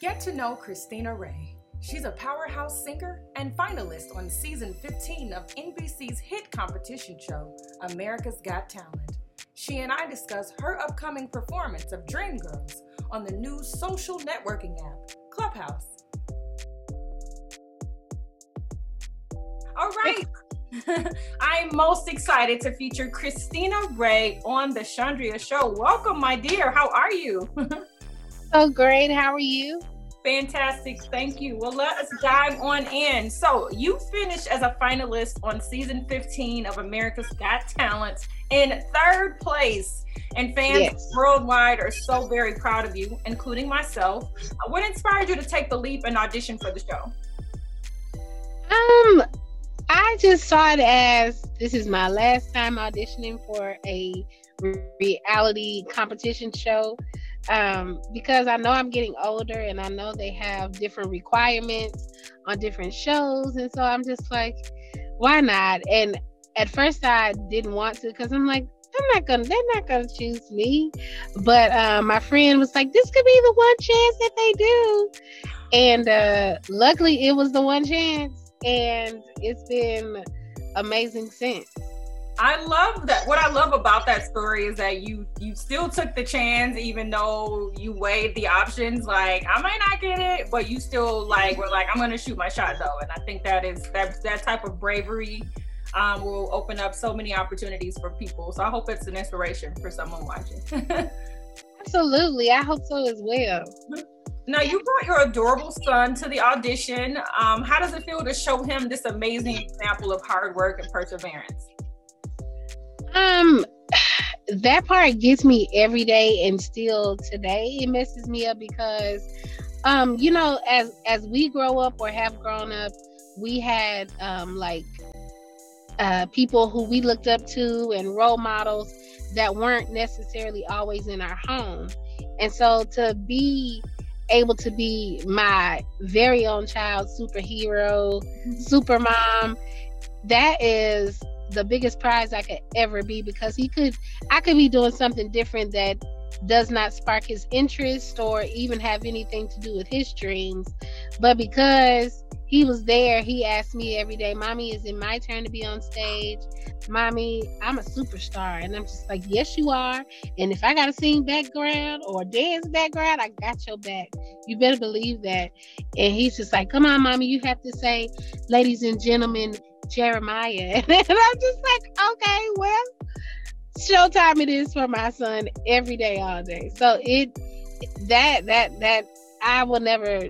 Get to know Cristina Rae. She's a powerhouse singer and finalist on season 15 of NBC's hit competition show, America's Got Talent. She and I discuss her upcoming performance of Dreamgirls on the new social networking app, Clubhouse. All right. I'm most excited to feature Cristina Rae on the Chandria Show. Welcome, my dear. How are you? oh, great. How are you? Fantastic. Thank you. Well, let us dive on in. So, you finished as a finalist on season 15 of America's Got Talent in third place. And fans yes. worldwide are so very proud of you, including myself. What inspired you to take the leap and audition for the show? Um, I just saw it as this is my last time auditioning for a reality competition show um, because I know I'm getting older and I know they have different requirements on different shows. And so I'm just like, why not? And at first I didn't want to because I'm like, I'm not gonna, they're not gonna choose me. But uh, my friend was like, this could be the one chance that they do. And uh, luckily it was the one chance. And it's been amazing since. I love that. What I love about that story is that you you still took the chance, even though you weighed the options. Like I might not get it, but you still like were like I'm gonna shoot my shot though. And I think that is that that type of bravery um, will open up so many opportunities for people. So I hope it's an inspiration for someone watching. Absolutely, I hope so as well. Now you brought your adorable son to the audition. Um, how does it feel to show him this amazing example of hard work and perseverance? Um, that part gets me every day, and still today it messes me up because, um, you know, as as we grow up or have grown up, we had um like uh people who we looked up to and role models that weren't necessarily always in our home, and so to be able to be my very own child superhero, super mom, that is the biggest prize I could ever be because he could I could be doing something different that does not spark his interest or even have anything to do with his dreams. But because he was there, he asked me every day, Mommy, is it my turn to be on stage? Mommy, I'm a superstar. And I'm just like, Yes, you are. And if I got to sing background or dance background, I got your back. You better believe that. And he's just like, Come on, Mommy, you have to say, Ladies and gentlemen, Jeremiah. And I'm just like, okay, well, showtime it is for my son every day, all day. So it that that that I will never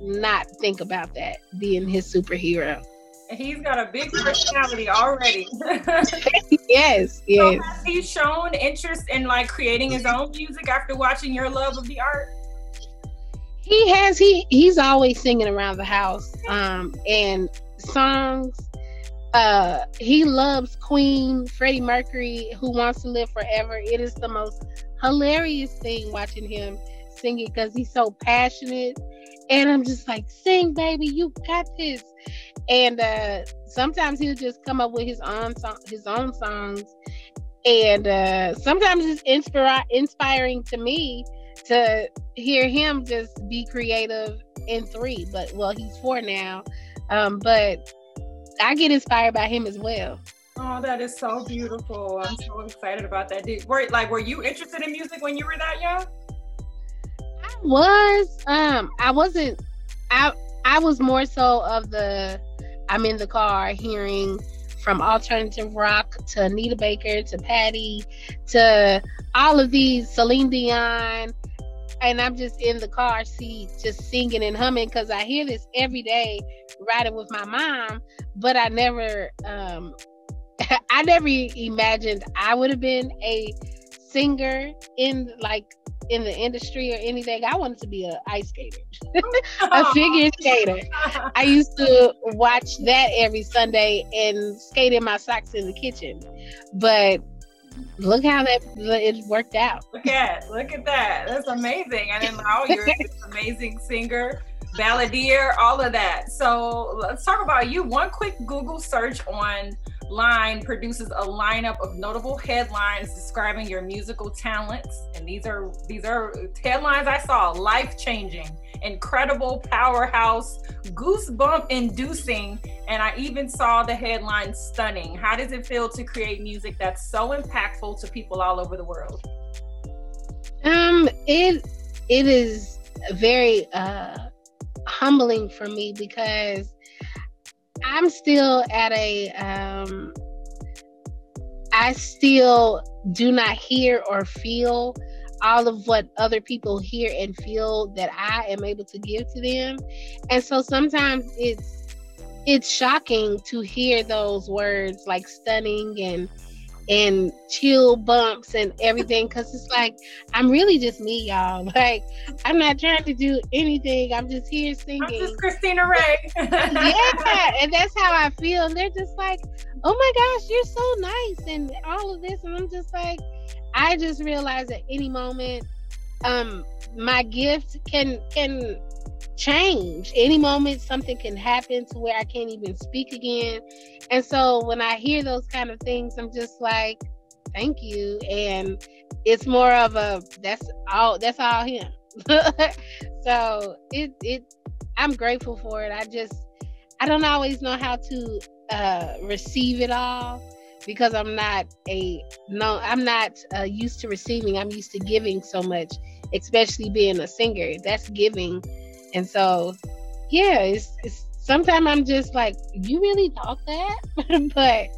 not think about that being his superhero. He's got a big personality already. yes, yes. So has he shown interest in like creating his own music after watching your love of the art? He has. He he's always singing around the house. Um, and songs uh, he loves Queen, Freddie Mercury, Who Wants to Live Forever. It is the most hilarious thing watching him sing it because he's so passionate. And I'm just like, sing, baby, you got this. And uh, sometimes he'll just come up with his own song, his own songs. And uh, sometimes it's inspira- inspiring to me to hear him just be creative in three. But well, he's four now. Um, but I get inspired by him as well. Oh, that is so beautiful. I'm so excited about that. Did, were like were you interested in music when you were that young? Was. Um, I wasn't I I was more so of the I'm in the car hearing from alternative rock to Anita Baker to Patti to all of these Celine Dion and I'm just in the car seat just singing and humming because I hear this every day riding with my mom, but I never um I never imagined I would have been a singer in like in the industry or anything. I wanted to be an ice skater, a oh. figure skater. I used to watch that every Sunday and skate in my socks in the kitchen. But look how that it worked out. Look at look at that. That's amazing. And then now you're an amazing singer, balladeer, all of that. So let's talk about you. One quick Google search on line produces a lineup of notable headlines describing your musical talents. And these are these are headlines i saw life-changing incredible powerhouse goosebump inducing. And i even saw the headline stunning. How does it feel to create music that's so impactful to people all over the world? Um it it is very uh humbling for me because I'm still at a um I still do not hear or feel all of what other people hear and feel that I am able to give to them. And so sometimes it's it's shocking to hear those words like stunning and and chill bumps and everything because it's like I'm really just me, y'all. Like I'm not trying to do anything. I'm just here singing. I'm just Cristina Rae. yeah, and that's how I feel. And they're just like, "Oh my gosh, you're so nice," and all of this, and I'm just like, I just realized at any moment, um, my gift can can change. Any moment, something can happen to where I can't even speak again. And so when I hear those kind of things, I'm just like, thank you. And it's more of a that's all that's all him. so it it I'm grateful for it. I just I don't always know how to uh receive it all because I'm not a no I'm not uh, used to receiving. I'm used to giving so much, especially being a singer. That's giving and so, yeah, it's, it's sometimes I'm just like, you really thought that? but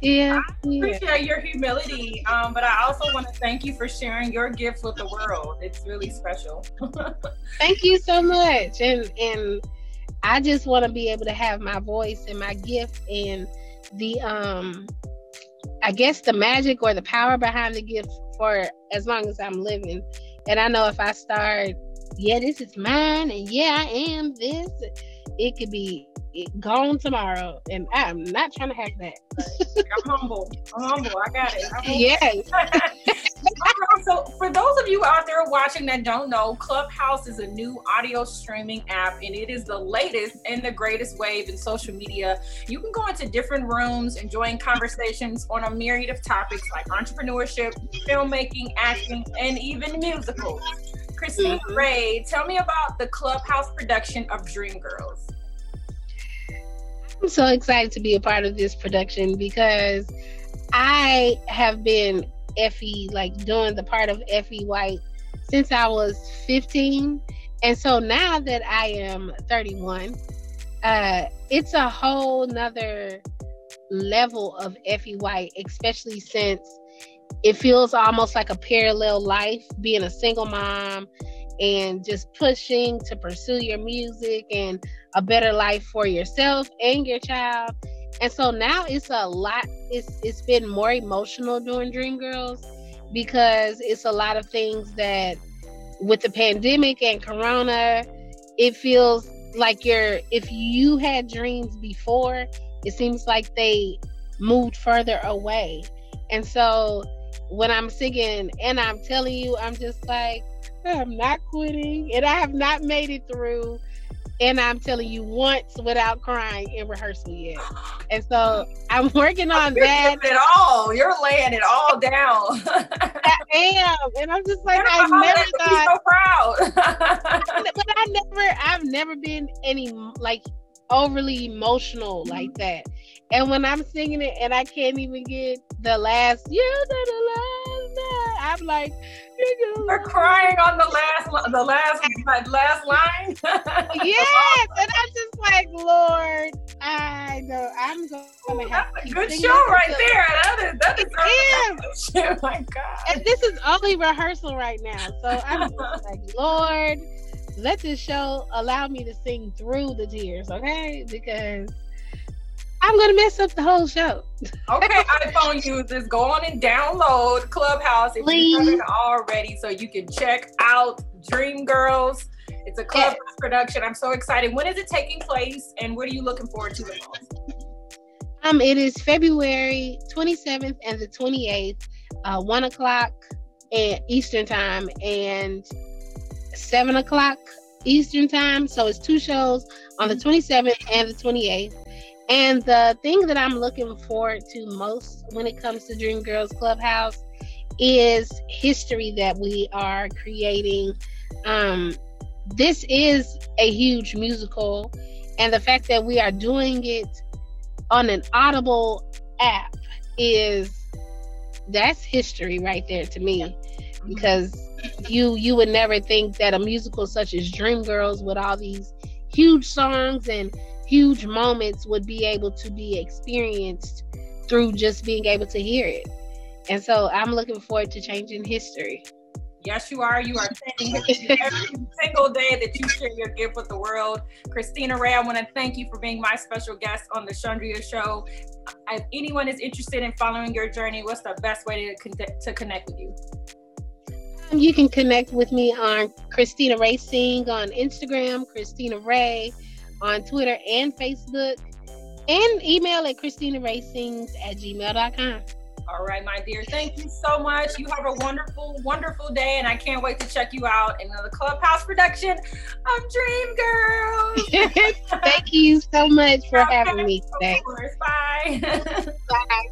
yeah, I appreciate yeah. your humility, um, but I also want to thank you for sharing your gifts with the world. It's really special. thank you so much, and and I just want to be able to have my voice and my gift and the um, I guess the magic or the power behind the gift for as long as I'm living. And I know if I start yeah, this is mine, and yeah, I am this. It could be gone tomorrow, and I'm not trying to hack that. I'm humble. I'm humble. I got it. Yes. so, for those of you out there watching that don't know, Clubhouse is a new audio streaming app, and it is the latest and the greatest wave in social media. You can go into different rooms, enjoying conversations on a myriad of topics like entrepreneurship, filmmaking, acting, and even musicals. Christine mm-hmm. Ray, tell me about the Clubhouse production of Dreamgirls. I'm so excited to be a part of this production because I have been Effie, like doing the part of Effie White since I was 15. And so now that I am 31, uh, it's a whole nother level of Effie White, especially since it feels almost like a parallel life being a single mom and just pushing to pursue your music and a better life for yourself and your child. And so now it's a lot it's it's been more emotional during Dreamgirls because it's a lot of things that with the pandemic and corona it feels like you're if you had dreams before it seems like they moved further away. And so when I'm singing and I'm telling you, I'm just like, I'm not quitting and I have not made it through. And I'm telling you once without crying in rehearsal yet. And so I'm working on You're that. It all. You're laying it all down. I am. And I'm just like, I never thought. so proud. but I never, I've never been any like overly emotional like that. And when I'm singing it and I can't even get the last, you the last I'm like, you're crying on the last, the last, my last line. yes, and I'm just like, Lord, I know I'm gonna have That's a good show right there. That is that is. Oh my God. And this is only rehearsal right now, so I'm like, Lord let this show allow me to sing through the tears, okay? Because I'm gonna mess up the whole show. okay, iPhone users, go on and download Clubhouse if Please. you haven't already, so you can check out Dreamgirls. It's a Clubhouse yes. production. I'm so excited. When is it taking place, and what are you looking forward to the? Um, it is February 27th and the 28th, uh, one o'clock at Eastern time, and seven o'clock Eastern time. So it's two shows on the 27th and the 28th. And the thing that I'm looking forward to most when it comes to Dreamgirls Clubhouse is history that we are creating. Um, this is a huge musical, and the fact that we are doing it on an Audible app is that's history right there to me because you you would never think that a musical such as Dreamgirls with all these huge songs and huge moments would be able to be experienced through just being able to hear it. And so I'm looking forward to changing history. Yes, you are. You are changing history every single day that you share your gift with the world. Cristina Rae, I want to thank you for being my special guest on the Chandria Show. If anyone is interested in following your journey, what's the best way to, con- to connect with you? Um, you can connect with me on Cristina Rae Sing on Instagram, Cristina Rae on Twitter and Facebook, and email at Christina Racings at gmail.com. All right, my dear. Thank you so much. You have a wonderful, wonderful day, and I can't wait to check you out in the Clubhouse production of Dreamgirls. Thank you so much for having me today. Bye. Bye.